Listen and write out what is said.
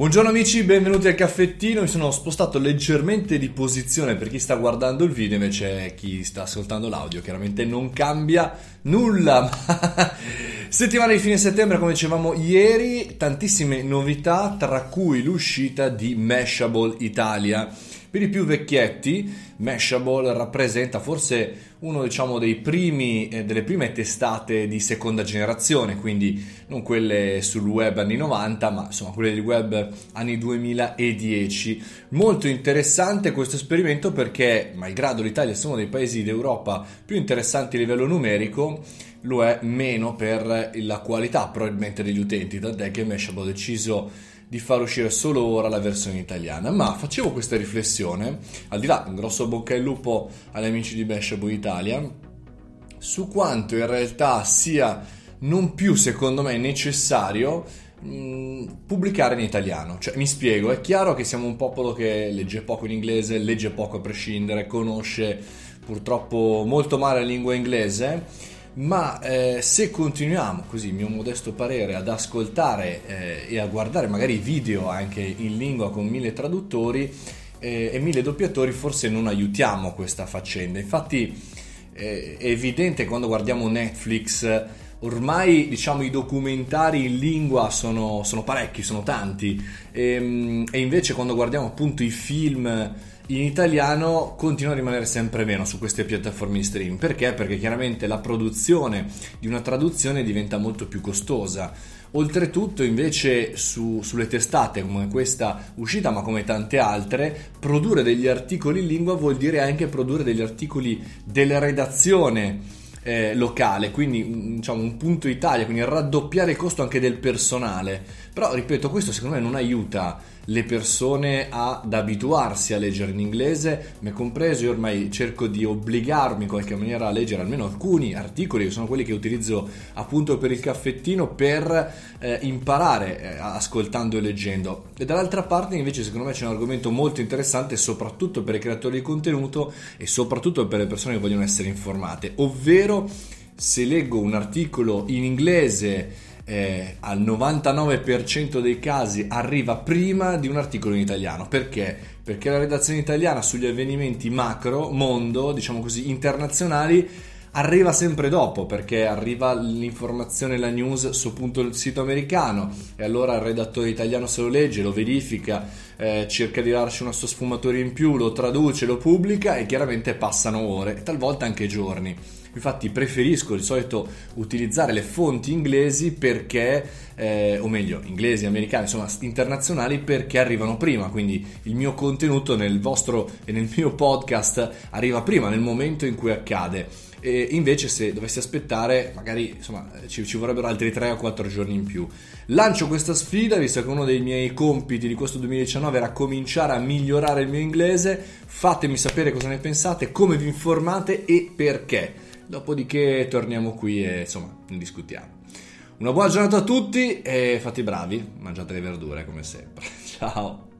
Buongiorno amici, benvenuti al caffettino. Mi sono spostato leggermente di posizione per chi sta guardando il video, invece chi sta ascoltando l'audio chiaramente non cambia nulla. Settimana di fine settembre, come dicevamo ieri, tantissime novità, tra cui l'uscita di Mashable Italia. Per i più vecchietti, Mashable rappresenta forse uno diciamo, dei primi, eh, delle prime testate di seconda generazione, quindi non quelle sul web anni 90, ma insomma quelle del web anni 2010. Molto interessante questo esperimento perché, malgrado l'Italia sia uno dei paesi d'Europa più interessanti a livello numerico, lo è meno per la qualità probabilmente degli utenti, tant'è che Mashable ha deciso di far uscire solo ora la versione italiana. Ma facevo questa riflessione, al di là, un grosso bocca al lupo agli amici di Mashable Italia, su quanto in realtà sia non più, secondo me, necessario mh, pubblicare in italiano. Cioè, mi spiego, è chiaro che siamo un popolo che legge poco in inglese, legge poco a prescindere, conosce purtroppo molto male la lingua inglese ma eh, se continuiamo così, mio modesto parere, ad ascoltare eh, e a guardare magari video anche in lingua con mille traduttori eh, e mille doppiatori, forse non aiutiamo questa faccenda. Infatti eh, è evidente quando guardiamo Netflix, ormai diciamo i documentari in lingua sono, sono parecchi, sono tanti, e, ehm, e invece quando guardiamo appunto i film in italiano continua a rimanere sempre meno su queste piattaforme di stream. Perché? Perché chiaramente la produzione di una traduzione diventa molto più costosa. Oltretutto, invece, su, sulle testate come questa uscita, ma come tante altre, produrre degli articoli in lingua vuol dire anche produrre degli articoli della redazione eh, locale, quindi mm, diciamo un punto Italia, quindi raddoppiare il costo anche del personale. Però ripeto, questo secondo me non aiuta le persone ad abituarsi a leggere in inglese, me compreso, io ormai cerco di obbligarmi in qualche maniera a leggere almeno alcuni articoli che sono quelli che utilizzo appunto per il caffettino per eh, imparare eh, ascoltando e leggendo. E dall'altra parte invece secondo me c'è un argomento molto interessante soprattutto per i creatori di contenuto e soprattutto per le persone che vogliono essere informate, ovvero se leggo un articolo in inglese eh, al 99% dei casi arriva prima di un articolo in italiano. Perché? Perché la redazione italiana sugli avvenimenti macro, mondo, diciamo così, internazionali, arriva sempre dopo perché arriva l'informazione, la news su appunto il sito americano e allora il redattore italiano se lo legge, lo verifica, eh, cerca di darci una sua sfumatura in più, lo traduce, lo pubblica e chiaramente passano ore, talvolta anche giorni. Infatti preferisco di solito utilizzare le fonti inglesi perché, eh, o meglio, inglesi, americani, insomma internazionali perché arrivano prima, quindi il mio contenuto nel vostro e nel mio podcast arriva prima, nel momento in cui accade. E invece se dovessi aspettare magari insomma ci, ci, vorrebbero altri 3 o 4 giorni in più lancio questa sfida visto che uno dei miei compiti di questo 2019 era cominciare a migliorare il mio inglese fatemi sapere cosa ne pensate come vi informate e perché Dopodiché torniamo qui e insomma ne discutiamo. Una buona giornata a tutti e fate i bravi, mangiate le verdure come sempre. Ciao!